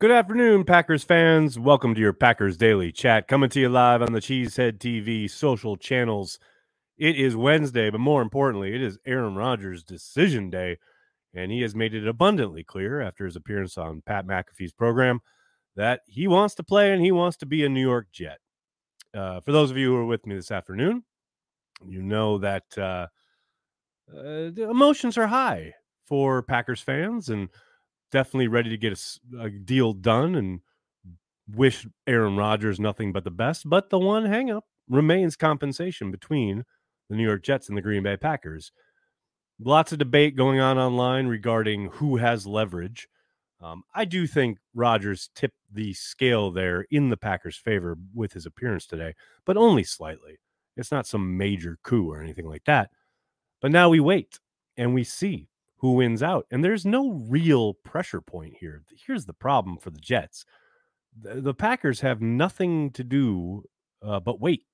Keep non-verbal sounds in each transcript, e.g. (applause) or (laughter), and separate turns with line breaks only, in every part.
Good afternoon, Packers fans. Welcome to your Packers Daily Chat, coming to you live on the Cheesehead TV social channels. It is Wednesday, but more importantly, it is Aaron Rodgers' decision day, and he has made it abundantly clear after his appearance on Pat McAfee's program that he wants to play and he wants to be a New York Jet. Uh, for those of you who are with me this afternoon, you know that uh, uh, the emotions are high for Packers fans and definitely ready to get a, a, deal done and wish Aaron Rodgers nothing but the best. But the one hangup remains compensation between the New York Jets and the Green Bay Packers. Lots of debate going on online regarding who has leverage. Um, I do think Rodgers tipped the scale there in the Packers' favor with his appearance today, but only slightly. It's not some major coup or anything like that. But now we wait and we see who wins out. And there's no real pressure point here. Here's the problem for the Jets the, the Packers have nothing to do uh, but wait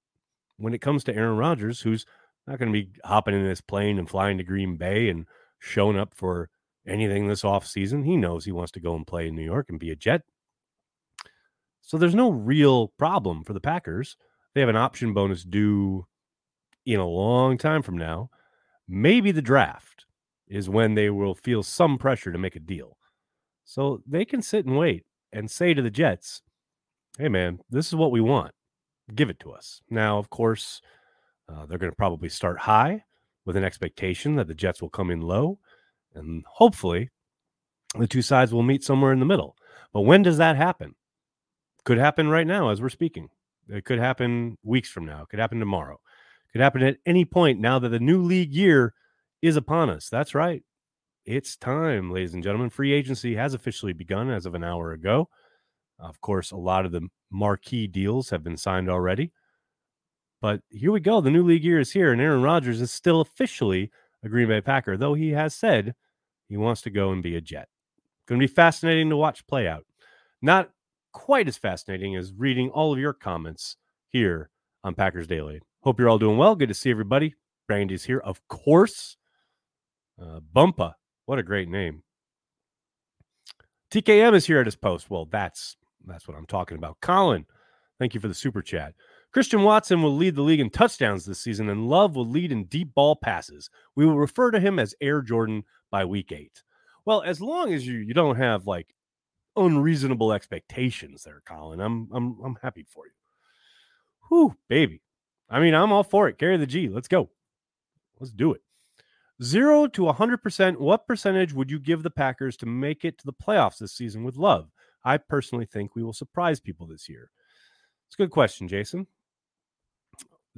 when it comes to Aaron Rodgers, who's not going to be hopping in this plane and flying to Green Bay and showing up for anything this offseason. He knows he wants to go and play in New York and be a Jet. So there's no real problem for the Packers. They have an option bonus due in a long time from now. Maybe the draft is when they will feel some pressure to make a deal. So they can sit and wait and say to the Jets, hey, man, this is what we want. Give it to us. Now, of course, uh, they're going to probably start high with an expectation that the Jets will come in low. And hopefully, the two sides will meet somewhere in the middle. But when does that happen? Could happen right now as we're speaking. It could happen weeks from now. It could happen tomorrow. It could happen at any point now that the new league year is upon us. That's right. It's time, ladies and gentlemen. Free agency has officially begun as of an hour ago. Of course, a lot of the marquee deals have been signed already. But here we go. The new league year is here, and Aaron Rodgers is still officially a Green Bay Packer, though he has said he wants to go and be a Jet. Going to be fascinating to watch play out. Not quite as fascinating as reading all of your comments here on Packers Daily. Hope you're all doing well. Good to see everybody. Brandy's here, of course. Uh, Bumpa, what a great name. TKM is here at his post. Well, that's that's what I'm talking about. Colin, thank you for the super chat. Christian Watson will lead the league in touchdowns this season, and Love will lead in deep ball passes. We will refer to him as Air Jordan by week eight. Well, as long as you you don't have like unreasonable expectations there, Colin, I'm I'm I'm happy for you. Whew, baby. I mean, I'm all for it. Carry the G. Let's go. Let's do it. Zero to 100%, what percentage would you give the Packers to make it to the playoffs this season with love? I personally think we will surprise people this year. It's a good question, Jason.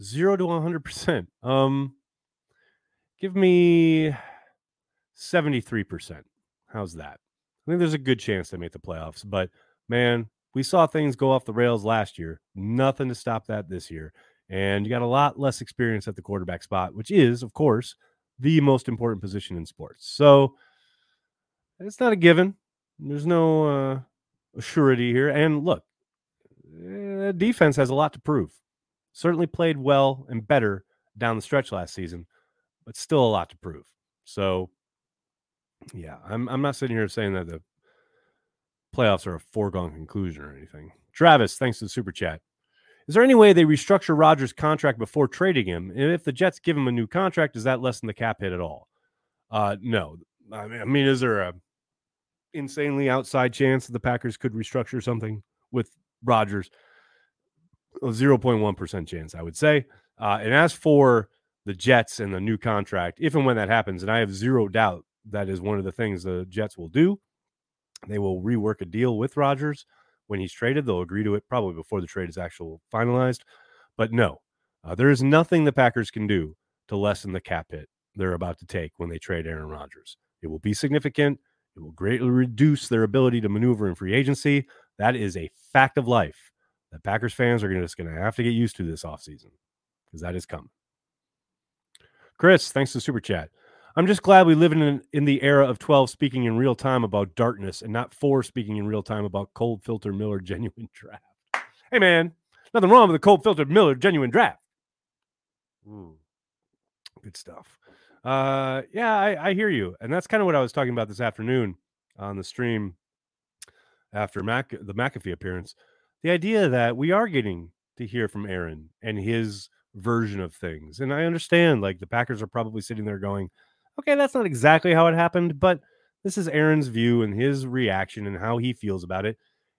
Zero to 100%. Um, give me 73%. How's that? I think there's a good chance they make the playoffs, but man, we saw things go off the rails last year. Nothing to stop that this year. And you got a lot less experience at the quarterback spot, which is, of course, the most important position in sports. So it's not a given. There's no uh, surety here. And look, uh, defense has a lot to prove. Certainly played well and better down the stretch last season, but still a lot to prove. So, yeah, I'm I'm not sitting here saying that the playoffs are a foregone conclusion or anything. Travis, thanks to the super chat. Is there any way they restructure Rodgers' contract before trading him? And if the Jets give him a new contract, does that lessen the cap hit at all? Uh, no. I mean, I mean, is there a insanely outside chance that the Packers could restructure something with Rodgers? A 0.1% chance, I would say. Uh, and as for the Jets and the new contract, if and when that happens, and I have zero doubt that is one of the things the Jets will do, they will rework a deal with Rodgers when he's traded. They'll agree to it probably before the trade is actually finalized. But no, uh, there is nothing the Packers can do to lessen the cap hit they're about to take when they trade Aaron Rodgers. It will be significant. It will greatly reduce their ability to maneuver in free agency. That is a fact of life that Packers fans are just going to have to get used to this offseason because that is coming. Chris, thanks to Super Chat. I'm just glad we live in in the era of 12 speaking in real time about darkness and not four speaking in real time about cold filter Miller (laughs) genuine draft. Hey man, nothing wrong with a cold filtered Miller genuine draft. Ooh, good stuff. Uh, yeah, I, I hear you, and that's kind of what I was talking about this afternoon on the stream after Mac the McAfee appearance, the idea that we are getting to hear from Aaron and his version of things. And I understand like the Packers are probably sitting there going, okay, that's not exactly how it happened, but this is Aaron's view and his reaction and how he feels about it.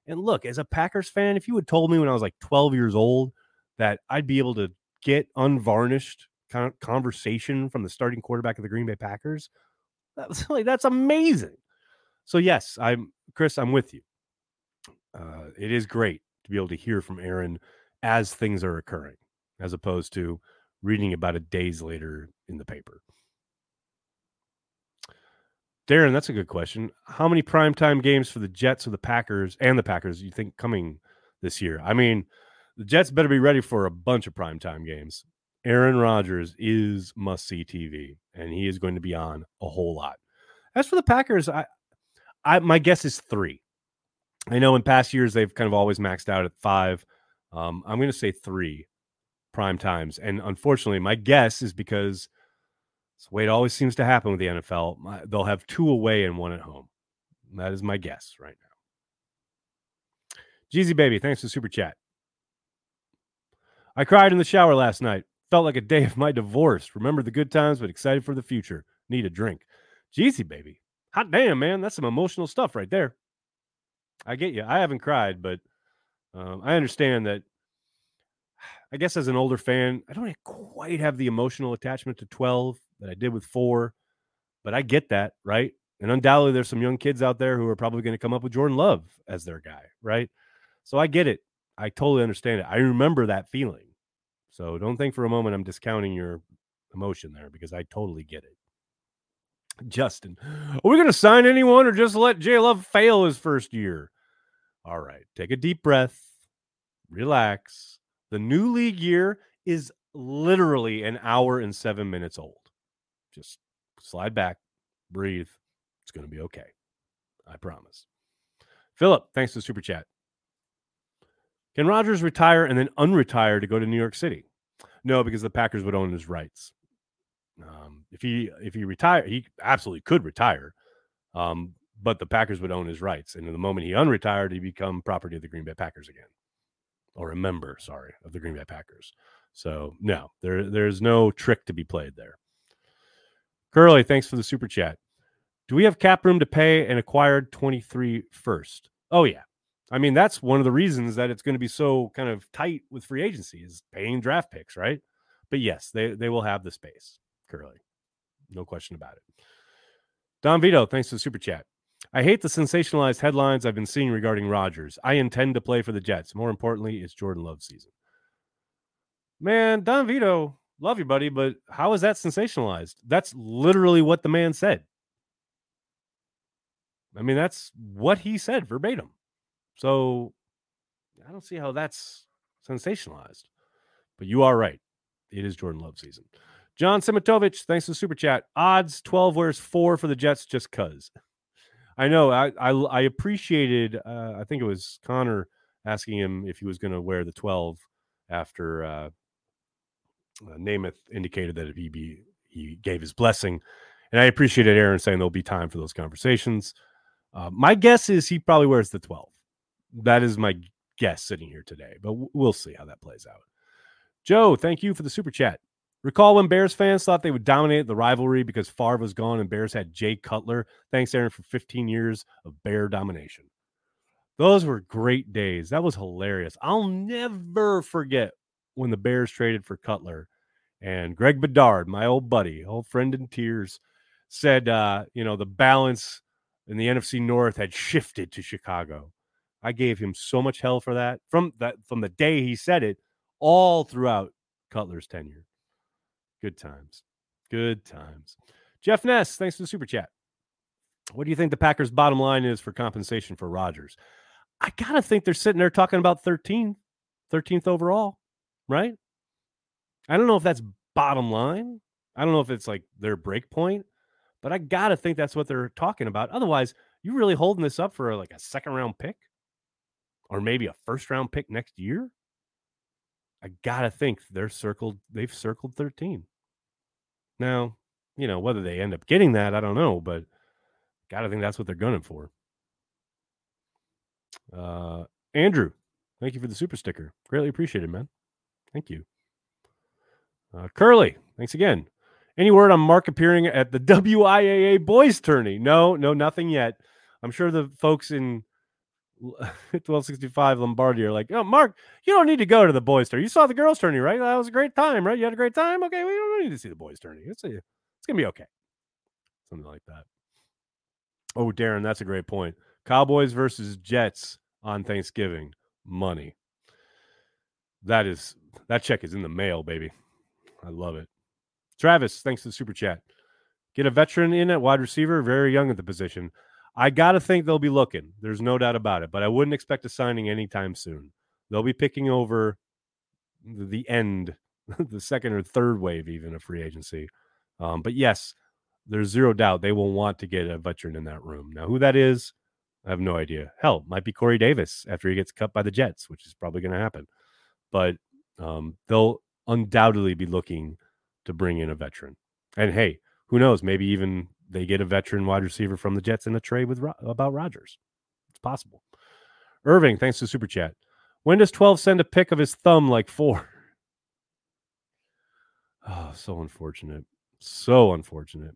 And look, as a Packers fan, if you had told me when I was like 12 years old that I'd be able to get unvarnished conversation from the starting quarterback of the Green Bay Packers, that's (laughs) like that's amazing. So yes, I'm Chris. I'm with you. Uh, it is great to be able to hear from Aaron as things are occurring, as opposed to reading about it days later in the paper. Darren, that's a good question. How many primetime games for the Jets or the Packers and the Packers you think coming this year? I mean, the Jets better be ready for a bunch of primetime games. Aaron Rodgers is must see TV, and he is going to be on a whole lot. As for the Packers, I, I my guess is three. I know in past years they've kind of always maxed out at five. Um, I'm going to say three prime times, and unfortunately, my guess is because it's the way it always seems to happen with the NFL. They'll have two away and one at home. That is my guess right now. Jeezy Baby, thanks for super chat. I cried in the shower last night. Felt like a day of my divorce. Remember the good times, but excited for the future. Need a drink. Jeezy Baby. Hot damn, man. That's some emotional stuff right there. I get you. I haven't cried, but um, I understand that. I guess as an older fan, I don't quite have the emotional attachment to 12 that I did with four, but I get that, right? And undoubtedly, there's some young kids out there who are probably going to come up with Jordan Love as their guy, right? So I get it. I totally understand it. I remember that feeling. So don't think for a moment I'm discounting your emotion there because I totally get it. Justin, are we going to sign anyone or just let J Love fail his first year? All right, take a deep breath, relax. The new league year is literally an hour and seven minutes old. Just slide back, breathe. It's going to be okay. I promise. Philip, thanks for the super chat. Can Rodgers retire and then unretire to go to New York City? No, because the Packers would own his rights. Um, if he if he retire, he absolutely could retire, um, but the Packers would own his rights. And in the moment he unretired, he become property of the Green Bay Packers again, or a member, sorry, of the Green Bay Packers. So no, there there's no trick to be played there. Curly, thanks for the super chat. Do we have cap room to pay an acquired 23 first? Oh, yeah. I mean, that's one of the reasons that it's going to be so kind of tight with free agency is paying draft picks, right? But yes, they, they will have the space, Curly. No question about it. Don Vito, thanks for the super chat. I hate the sensationalized headlines I've been seeing regarding Rodgers. I intend to play for the Jets. More importantly, it's Jordan Love season. Man, Don Vito, love you, buddy, but how is that sensationalized? That's literally what the man said. I mean, that's what he said verbatim. So I don't see how that's sensationalized. But you are right. It is Jordan Love season. John Simitovich, thanks for the super chat. Odds 12 wears four for the Jets just cuz. I know. I I, I appreciated. Uh, I think it was Connor asking him if he was going to wear the 12 after uh, uh, Namath indicated that he be he gave his blessing, and I appreciated Aaron saying there'll be time for those conversations. Uh, my guess is he probably wears the twelve. That is my guess sitting here today, but w- we'll see how that plays out. Joe, thank you for the super chat. Recall when Bears fans thought they would dominate the rivalry because Favre was gone and Bears had Jay Cutler. Thanks, Aaron, for 15 years of Bear domination. Those were great days. That was hilarious. I'll never forget when the Bears traded for Cutler. And Greg Bedard, my old buddy, old friend in tears, said, uh, you know, the balance in the NFC North had shifted to Chicago. I gave him so much hell for that from that from the day he said it, all throughout Cutler's tenure. Good times. Good times. Jeff Ness, thanks for the super chat. What do you think the Packers' bottom line is for compensation for Rodgers? I gotta think they're sitting there talking about 13th, 13th overall right? I don't know if that's bottom line. I don't know if it's like their break point, but I got to think that's what they're talking about. Otherwise, you really holding this up for like a second round pick or maybe a first round pick next year? I got to think they're circled, they've circled 13. Now, you know, whether they end up getting that, I don't know, but got to think that's what they're gunning for. Uh, Andrew, thank you for the super sticker. Greatly appreciated, man. Thank you. Uh, Curly, thanks again. Any word on Mark appearing at the (laughs) WIAA boys tourney? No, no, nothing yet. I'm sure the folks in 1265 (laughs) Lombardi are like, oh, Mark, you don't need to go to the boys tourney. You saw the girls tourney, right? That was a great time, right? You had a great time. Okay, we don't need to see the boys tourney. It's it's gonna be okay. Something like that. Oh, Darren, that's a great point. Cowboys versus Jets on Thanksgiving. Money. That is that check is in the mail, baby. I love it. Travis, thanks to the super chat. Get a veteran in at wide receiver, very young at the position. I got to think they'll be looking. There's no doubt about it, but I wouldn't expect a signing anytime soon. They'll be picking over the end, (laughs) the second or third wave, even of free agency. Um, but yes, there's zero doubt they will want to get a veteran in that room. Now, who that is, I have no idea. Hell, might be Corey Davis after he gets cut by the Jets, which is probably going to happen. But um, they'll undoubtedly be looking to bring in a veteran. And hey, who knows? Maybe even they get a veteran wide receiver from the Jets in a trade with about Rodgers. It's possible. Irving, thanks to Super Chat. When does 12 send a pic of his thumb like four? (laughs) Oh, so unfortunate. So unfortunate.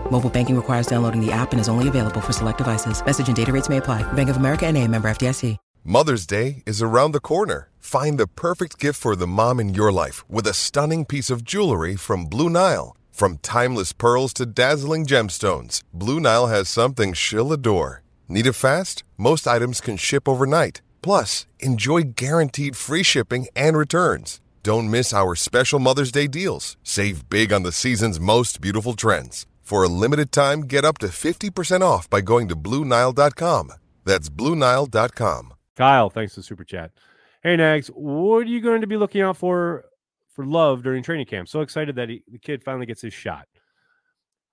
Mobile banking requires downloading the app and is only available for select devices. Message and data rates may apply. Bank of America and a member FDIC.
Mother's Day is around the corner. Find the perfect gift for the mom in your life with a stunning piece of jewelry from Blue Nile. From timeless pearls to dazzling gemstones, Blue Nile has something she'll adore. Need it fast? Most items can ship overnight. Plus, enjoy guaranteed free shipping and returns. Don't miss our special Mother's Day deals. Save big on the season's most beautiful trends. For a limited time, get up to 50% off by going to Bluenile.com. That's Bluenile.com.
Kyle, thanks to Super Chat. Hey, Nags, what are you going to be looking out for for love during training camp? So excited that he, the kid finally gets his shot.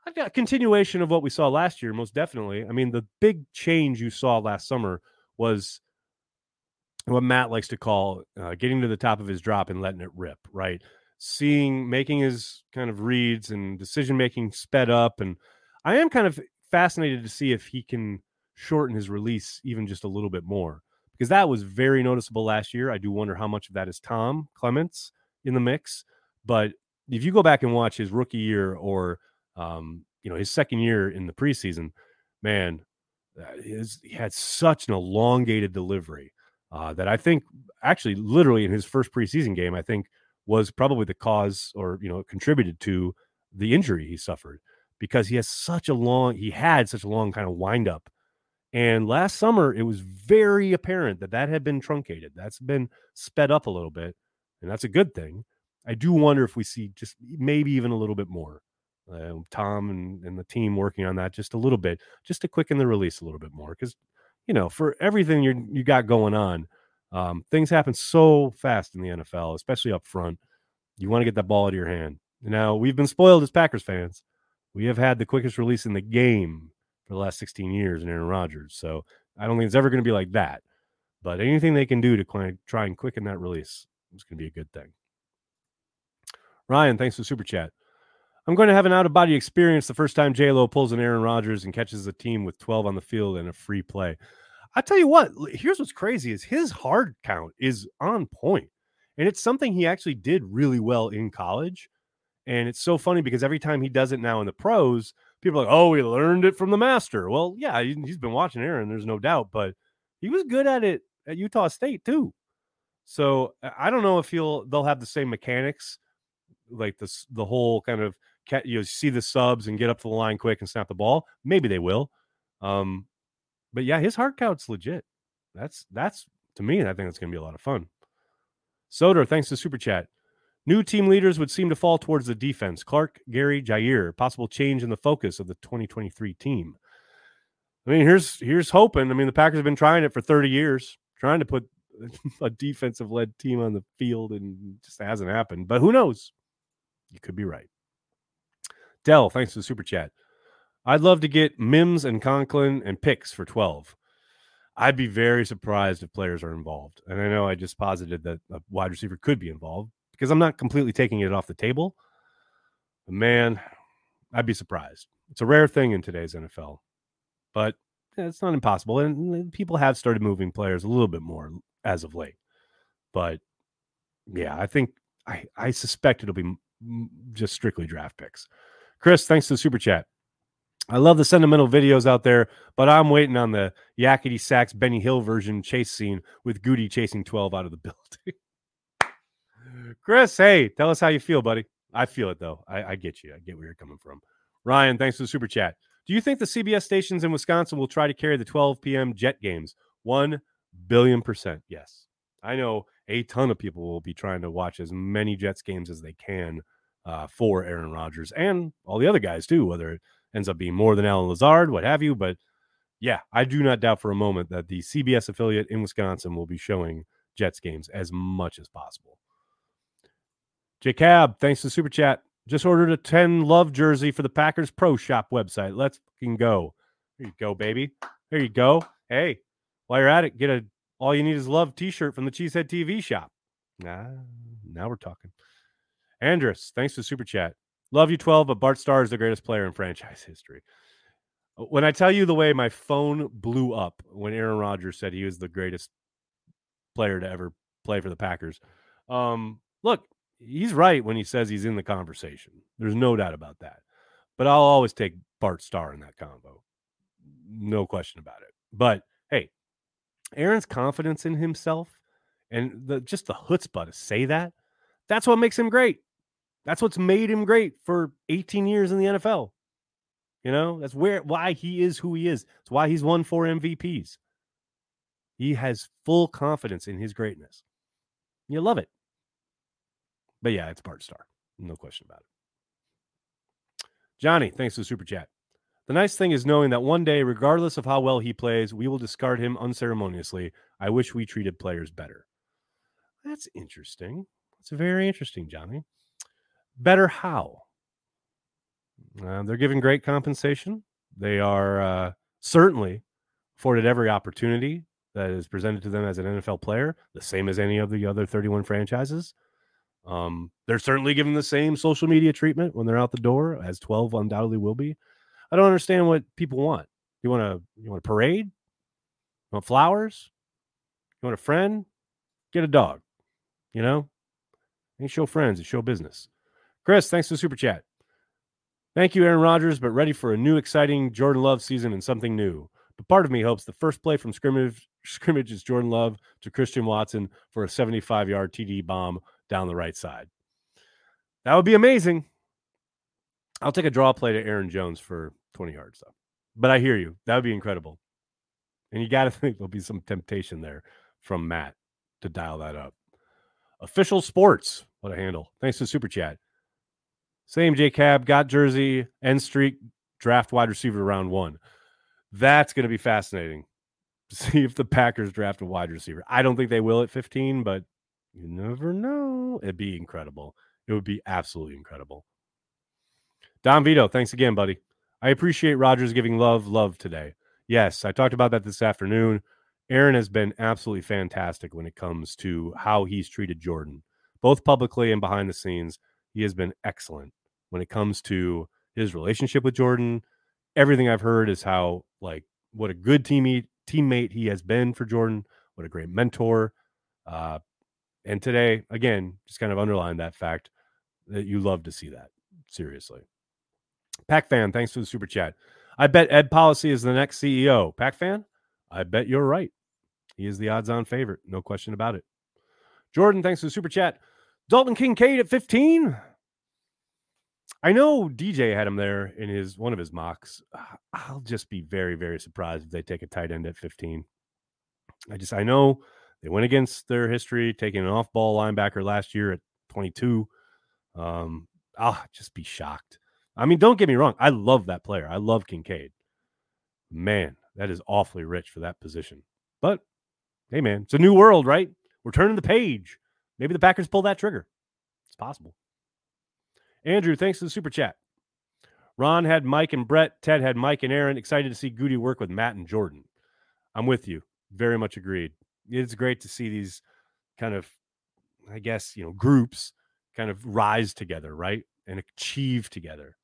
I've got a continuation of what we saw last year, most definitely. I mean, the big change you saw last summer was what Matt likes to call uh, getting to the top of his drop and letting it rip, right? Seeing, making his kind of reads and decision making sped up. And I am kind of fascinated to see if he can shorten his release even just a little bit more because that was very noticeable last year. I do wonder how much of that is Tom Clements in the mix. But if you go back and watch his rookie year or, um, you know, his second year in the preseason, man, his, he had such an elongated delivery uh, that I think actually literally in his first preseason game, I think was probably the cause or, you know, contributed to the injury he suffered because he has such a long, he had such a long kind of wind up. And last summer, it was very apparent that that had been truncated. That's been sped up a little bit. And that's a good thing. I do wonder if we see just maybe even a little bit more. Uh, Tom and, and the team working on that just a little bit, just to quicken the release a little bit more. Because you know, for everything you you got going on, um, things happen so fast in the NFL, especially up front. You want to get that ball out of your hand. Now we've been spoiled as Packers fans. We have had the quickest release in the game for the last 16 years in Aaron Rodgers. So I don't think it's ever going to be like that. But anything they can do to try and quicken that release is going to be a good thing. Ryan, thanks for super chat. I'm going to have an out of body experience the first time J Lo pulls an Aaron Rodgers and catches a team with 12 on the field and a free play. I tell you what, here's what's crazy is his hard count is on point. And it's something he actually did really well in college. And it's so funny because every time he does it now in the pros, people are like, oh, he learned it from the master. Well, yeah, he's been watching Aaron, there's no doubt, but he was good at it at Utah State too. So I don't know if he'll they'll have the same mechanics, like this the whole kind of you know, see the subs and get up to the line quick and snap the ball. Maybe they will. Um, but yeah, his hard count's legit. That's that's to me, I think it's gonna be a lot of fun. Soder, thanks to Super Chat. New team leaders would seem to fall towards the defense. Clark, Gary, Jaire, possible change in the focus of the 2023 team. I mean, here's here's hoping. I mean, the Packers have been trying it for 30 years, trying to put (laughs) a defensive led team on the field, and just hasn't happened. But who knows? You could be right. Dell, thanks for the super chat. I'd love to get Mims and Conklin and picks for 12. I'd be very surprised if players are involved. And I know I just posited that a wide receiver could be involved because I'm not completely taking it off the table. But man, I'd be surprised. It's a rare thing in today's NFL, but it's not impossible. And people have started moving players a little bit more as of late. But yeah, I think I, I suspect it'll be just strictly draft picks. Chris, thanks to the super chat. I love the sentimental videos out there, but I'm waiting on the Yakety Sax Benny Hill version chase scene with Goody chasing 12 out of the (laughs) building. Chris, hey, tell us how you feel, buddy. I feel it though. I, I, get you. I get where you're coming from. Ryan, thanks for the super chat. Do you think the CBS stations in Wisconsin will try to carry the 12 p.m. Jet games? One billion percent. Yes. I know a ton of people will be trying to watch as many Jets games as they can uh, for Aaron Rodgers and all the other guys too, whether ends up being more than Allen Lazard, what have you. But yeah, I do not doubt for a moment that the CBS affiliate in Wisconsin will be showing Jets games as much as possible. Jacob, thanks to Super Chat. Just ordered a 10 love jersey for the Packers Pro Shop website. Let's fucking go. There you go, baby. There you go. Hey, while you're at it, get a all you need is love t-shirt from the Cheesehead TV shop. Nah, now we're talking. Andrus, thanks for super chat. Love you 12, but Bart Starr is the greatest player in franchise history. When I tell you the way my phone blew up when Aaron Rodgers said he was the greatest player to ever play for the Packers. Um, look, he's right when he says he's in the conversation. There's no doubt about that. But I'll always take Bart Starr in that combo. No question about it. But hey, Aaron's confidence in himself and the just the chutzpah to say that, that's what makes him great. That's what's made him great for 18 years in the NFL. You know, that's where why he is who he is. It's why he's won four MVPs. He has full confidence in his greatness. You love it. But yeah, it's Bart Starr. No question about it. Johnny, thanks for the super chat. The nice thing is knowing that one day, regardless of how well he plays, we will discard him unceremoniously. I wish we treated players better. That's interesting. That's very interesting, Johnny. Better how? Uh, they're given great compensation. They are uh, certainly afforded every opportunity that is presented to them as an NFL player, the same as any of the other 31 franchises. Um, they're certainly given the same social media treatment when they're out the door, as 12 undoubtedly will be. I don't understand what people want. You want to you want a parade? You want flowers? You want a friend? Get a dog. You know, and show friends and show business. Chris, thanks for the super chat. Thank you, Aaron Rodgers, but ready for a new exciting Jordan Love season and something new. But part of me hopes the first play from scrimmage scrimmage is Jordan Love to Christian Watson for a 75 yard TD bomb down the right side. That would be amazing. I'll take a draw play to Aaron Jones for 20 yards, though. But I hear you. That would be incredible. And you got to (laughs) think there'll be some temptation there from Matt to dial that up. Official Sports. What a handle. Thanks to Super Chat. Same J Cab, got jersey, end streak, draft wide receiver round one. That's going to be fascinating. (laughs) See if the Packers draft a wide receiver. I don't think they will at 15, but you never know. It'd be incredible. It would be absolutely incredible. Don Vito, thanks again, buddy. I appreciate Rodgers giving love, love today. Yes, I talked about that this afternoon. Aaron has been absolutely fantastic when it comes to how he's treated Jordan, both publicly and behind the scenes. he has been excellent when it comes to his relationship with Jordan. Everything I've heard is how like what a good teammate teammate he has been for Jordan. What a great mentor. Uh, and today, again, just kind of underline that fact that you love to see that. Seriously. Pack fan, thanks for the super chat. I bet Ed Policy is the next CEO. Pack fan, I bet you're right. He is the odds on favorite. No question about it. Jordan, thanks for the super chat. Dalton Kincaid at 15. I know DJ had him there in his one of his mocks. I'll just be very, very surprised if they take a tight end at 15. I just I know they went against their history, taking an off-ball linebacker last year at 22. Um, I'll just be shocked. I mean, don't get me wrong. I love that player. I love Kincaid. Man, that is awfully rich for that position. But hey, man, it's a new world, right? We're turning the page. Maybe the Packers pull that trigger. It's possible. Andrew, thanks for the super chat. Ron had Mike and Brett. Ted had Mike and Aaron. Excited to see Goody work with Matt and Jordan. I'm with you. Very much agreed. It's great to see these kind of, I guess, you know, groups kind of rise together, right? And achieve together.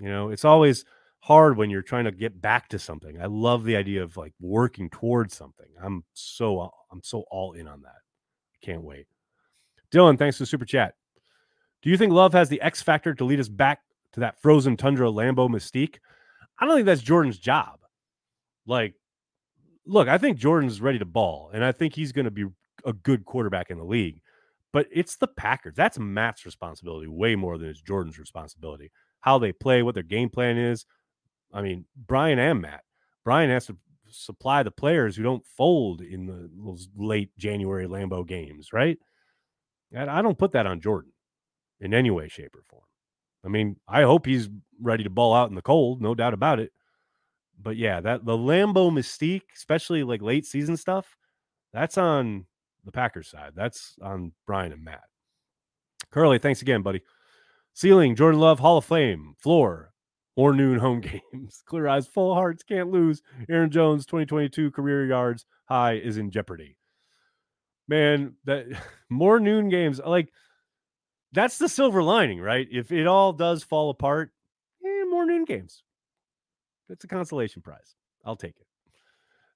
You know, it's always hard when you're trying to get back to something. I love the idea of like working towards something. I'm so I'm so all in on that. Can't wait. Dylan, thanks for the super chat. Do you think Love has the X factor to lead us back to that frozen tundra Lambeau mystique? I don't think that's Jordan's job. Like, look, I think Jordan's ready to ball, and I think he's going to be a good quarterback in the league. But it's the Packers. That's Matt's responsibility way more than it's Jordan's responsibility. How they play, what their game plan is. I mean, Brian and Matt. Brian has to supply the players who don't fold in the those late January Lambeau games, right? And I don't put that on Jordan in any way, shape, or form. I mean, I hope he's ready to ball out in the cold, no doubt about it. But yeah, that the Lambeau mystique, especially like late season stuff, that's on the Packers side. That's on Brian and Matt. Curly, thanks again, buddy. Ceiling, Jordan Love, Hall of Fame, floor, or noon home (laughs) games. Clear eyes, full hearts, can't lose. Aaron Jones, 2022 career yards high is in jeopardy. Man, that (laughs) more noon games, like that's the silver lining, right? If it all does fall apart, eh, more noon games. It's a consolation prize. I'll take it.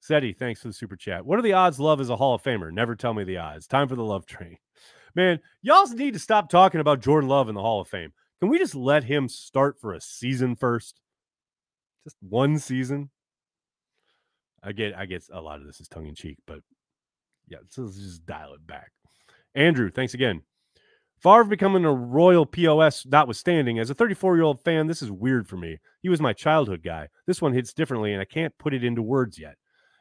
Seti, thanks for the super chat. What are the odds Love is a Hall of Famer? Never tell me the odds. Time for the love train. (laughs) Man, y'all need to stop talking about Jordan Love in the Hall of Fame. Can we just let him start for a season first? Just one season. I get I get a lot of this is tongue in cheek, but yeah, so let's just dial it back. Andrew, thanks again. Favre becoming a royal POS, notwithstanding, as a 34 year old fan, this is weird for me. He was my childhood guy. This one hits differently, and I can't put it into words yet.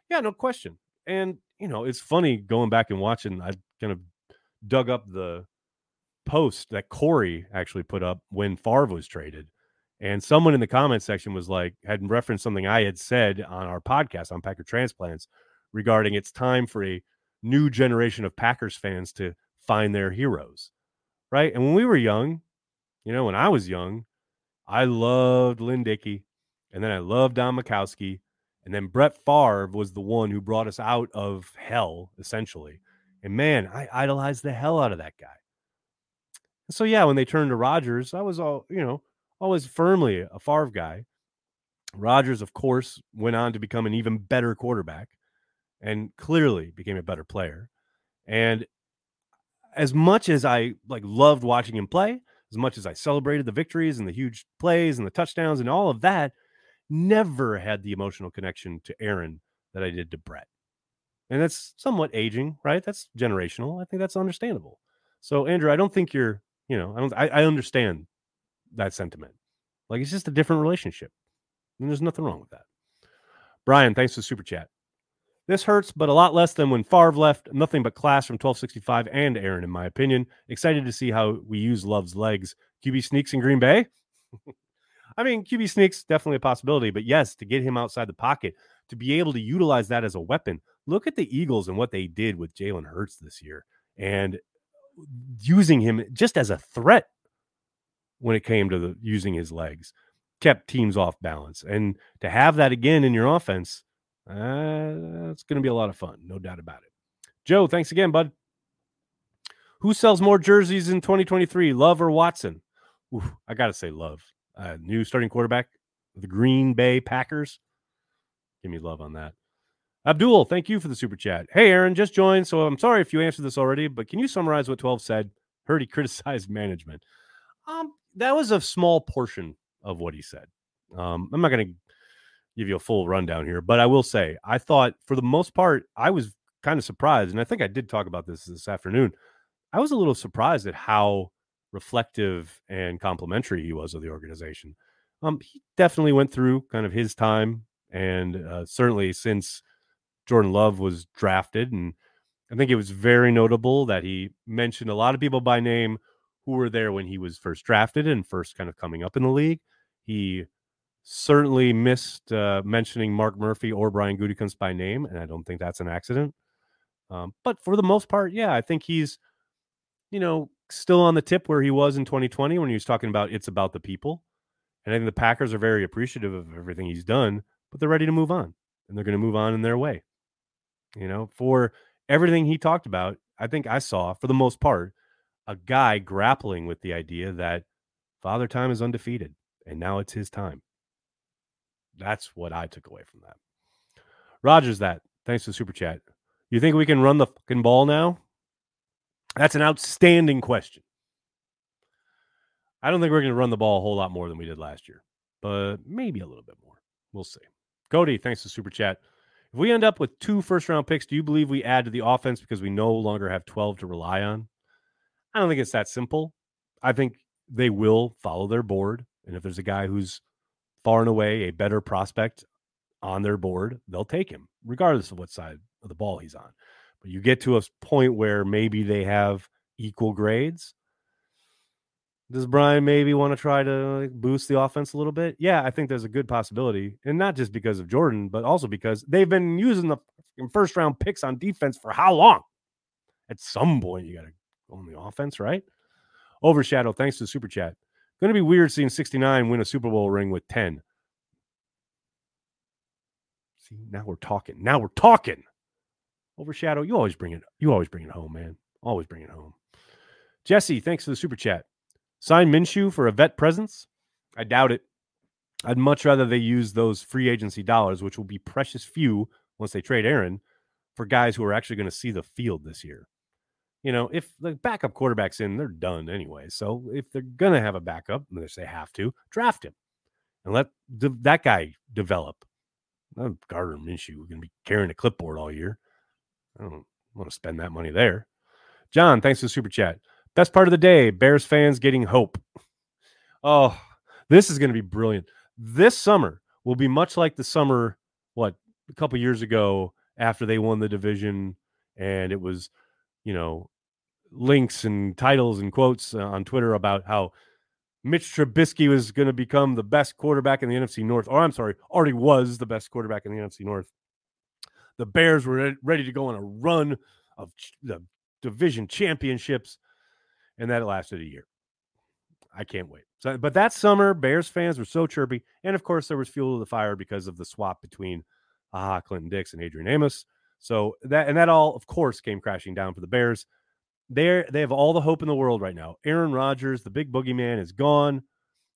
Yeah, no question. And, you know, it's funny going back and watching. I kind of dug up the post that Corey actually put up when Favre was traded. And someone in the comment section was like, had referenced something I had said on our podcast on Packer Transplants regarding it's time for a new generation of Packers fans to find their heroes right? And when we were young, you know, when I was young, I loved Lynn Dickey, and then I loved Don Majkowski, and then Brett Favre was the one who brought us out of hell, essentially. And man, I idolized the hell out of that guy. So yeah, when they turned to Rodgers, I was all, you know, always firmly a Favre guy. Rodgers, of course, went on to become an even better quarterback and clearly became a better player. And as much as I like loved watching him play, as much as I celebrated the victories and the huge plays and the touchdowns and all of that, never had the emotional connection to Aaron that I did to Brett. And that's somewhat aging, right? That's generational. I think that's understandable. So, Andrew, I don't think you're, you know, I don't, I, I understand that sentiment. Like it's just a different relationship. And there's nothing wrong with that. Brian, thanks for super chat. This hurts, but a lot less than when Favre left. Nothing but class from 1265 and Aaron, in my opinion. Excited to see how we use Love's legs. QB sneaks in Green Bay. (laughs) I mean, QB sneaks definitely a possibility, but yes, to get him outside the pocket, to be able to utilize that as a weapon. Look at the Eagles and what they did with Jalen Hurts this year, and using him just as a threat when it came to the using his legs, kept teams off balance, and to have that again in your offense uh, it's going to be a lot of fun, no doubt about it. Joe, thanks again, bud. Who sells more jerseys in 2023, Love or Watson? Oof, I got to say, love. Uh, new starting quarterback, the Green Bay Packers. Give me love on that. Abdul, thank you for the super chat. Hey, Aaron, just joined. So I'm sorry if you answered this already, but can you summarize what 12 said? (laughs) Heard he criticized management. Um, that was a small portion of what he said. Um, I'm not going to give you a full rundown here, but I will say I thought for the most part I was kind of surprised, and I think I did talk about this this afternoon. I was a little surprised at how reflective and complimentary he was of the organization. Um, he definitely went through kind of his time, and uh, certainly since Jordan Love was drafted, and I think it was very notable that he mentioned a lot of people by name who were there when he was first drafted and first kind of coming up in the league. He certainly missed uh, mentioning Mark Murphy or Brian Gutekunst by name, and I don't think that's an accident. Um, but for the most part, yeah, I think he's, you know, still on the tip where he was in 2020 when he was talking about it's about the people. And I think the Packers are very appreciative of everything he's done, but they're ready to move on and they're going to move on in their way. You know, for everything he talked about, I think I saw, for the most part, a guy grappling with the idea that Father Time is undefeated and now it's his time. That's what I took away from that. Rogers, that. Thanks for the super chat. You think we can run the fucking ball now? That's an outstanding question. I don't think we're going to run the ball a whole lot more than we did last year, but maybe a little bit more. We'll see. Cody, thanks for super chat. If we end up with two first round picks, do you believe we add to the offense because we no longer have 12 to rely on? I don't think it's that simple. I think they will follow their board. And if there's a guy who's far and away a better prospect on their board, they'll take him, regardless of what side of the ball he's on. But you get to a point where maybe they have equal grades. Does Brian maybe want to try to boost the offense a little bit? Yeah, I think there's a good possibility. And not just because of Jordan, but also because they've been using the first round picks on defense for how long? At some point, you got to go on the offense, right? Overshadow, thanks to the super chat. Going to be weird seeing 69 win a Super Bowl ring with 10. See, now we're talking. Now we're talking. Overshadow, you always bring it. You always bring it home, man. Always bring it home. Jesse, thanks for the super chat. Sign Minshew for a vet presence? I doubt it. I'd much rather they use those free agency dollars, which will be precious few once they trade Aaron, for guys who are actually going to see the field this year. You know, if the backup quarterback's in, they're done anyway. So if they're to have a backup, which they have to, draft him and let the, that guy develop. Not Gardner Minshew We're to be carrying a clipboard all year. I don't want to spend that money there. John, thanks for the super chat. Best part of the day Bears fans getting hope. Oh, this is going to be brilliant. This summer will be much like the summer, what, a couple years ago after they won the division and it was you know, links and titles and quotes uh, on Twitter about how Mitch Trubisky was going to become the best quarterback in the NFC North. Or I'm sorry, already was the best quarterback in the NFC North. The Bears were ready to go on a run of the division championships, and that lasted a year. I can't wait. So, but that summer, Bears fans were so chirpy, and of course, there was fuel to the fire because of the swap between ah Clinton Dix and Adrian Amos. So that and that all, of course, came crashing down for the Bears. They they have all the hope in the world right now. Aaron Rodgers, the big boogeyman, is gone.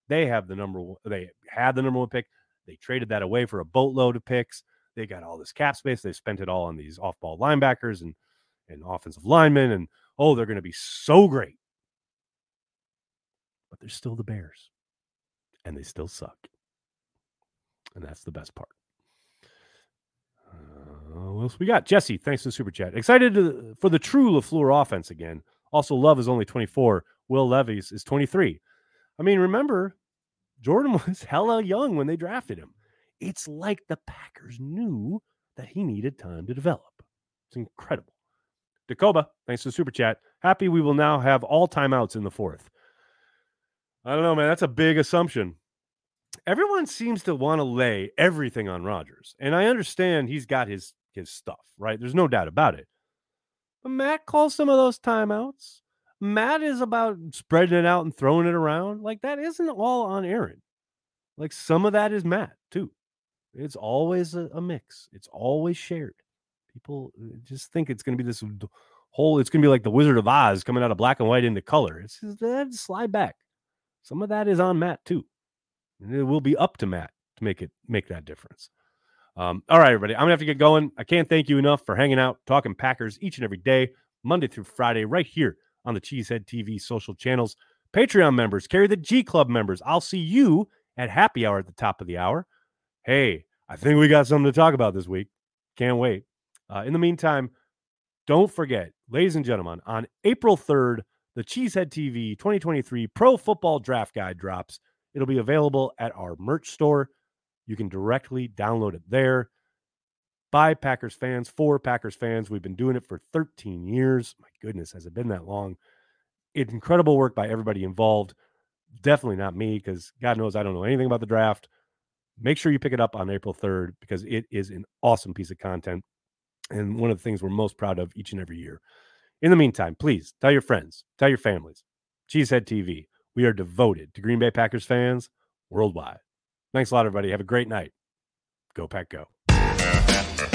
They have the number one. They had the number one pick. They traded that away for a boatload of picks. They got all this cap space. They spent it all on these off-ball linebackers and and offensive linemen. And oh, they're going to be so great. But they're still the Bears, and they still suck. And that's the best part. Uh, what else we got? Jesse, thanks for the super chat. Excited to, for the true LaFleur offense again. Also, Love is only 24. Will Levis is 23. I mean, remember, Jordan (laughs) was hella young when they drafted him. It's like the Packers knew that he needed time to develop. It's incredible. Dakoba, thanks to the super chat. Happy we will now have all timeouts in the fourth. I don't know, man. That's a big assumption everyone seems to want to lay everything on Rodgers. And I understand he's got his his stuff, right? There's no doubt about it. But Matt calls some of those timeouts. Matt is about spreading it out and throwing it around. Like that isn't all on Aaron. Like some of that is Matt too. It's always a, a mix. It's always shared. People uh, just think it's going to be this whole. It's going to be like the Wizard of Oz coming out of black and white into color. It's just, eh, slide back, some of that is on Matt too. And it will be up to Matt to make it make that difference. Um, all right, everybody. I'm gonna have to get going. I can't thank you enough for hanging out, talking Packers each and every day, Monday through Friday, right here on the Cheesehead TV social channels. Patreon members, carry the G Club members. I'll see you at happy hour at the top of the hour. Hey, I think we got something to talk about this week. Can't wait. Uh, in the meantime, don't forget, ladies and gentlemen, on April 3rd, the Cheesehead TV 2023 Pro Football Draft Guide drops. It'll be available at our merch store. You can directly download it there. By Packers fans, for Packers fans. We've been doing it for 13 years. My goodness, has it been that long? It's incredible work by everybody involved. Definitely not me, because God knows I don't know anything about the draft. Make sure you pick it up on April 3rd because it is an awesome piece of content and one of the things we're most proud of each and every year. In the meantime, please tell your friends, tell your families. Cheesehead TV. We are devoted to Green Bay Packers fans worldwide. Thanks a lot, everybody. Have a great night. Go, Pack, go. (laughs)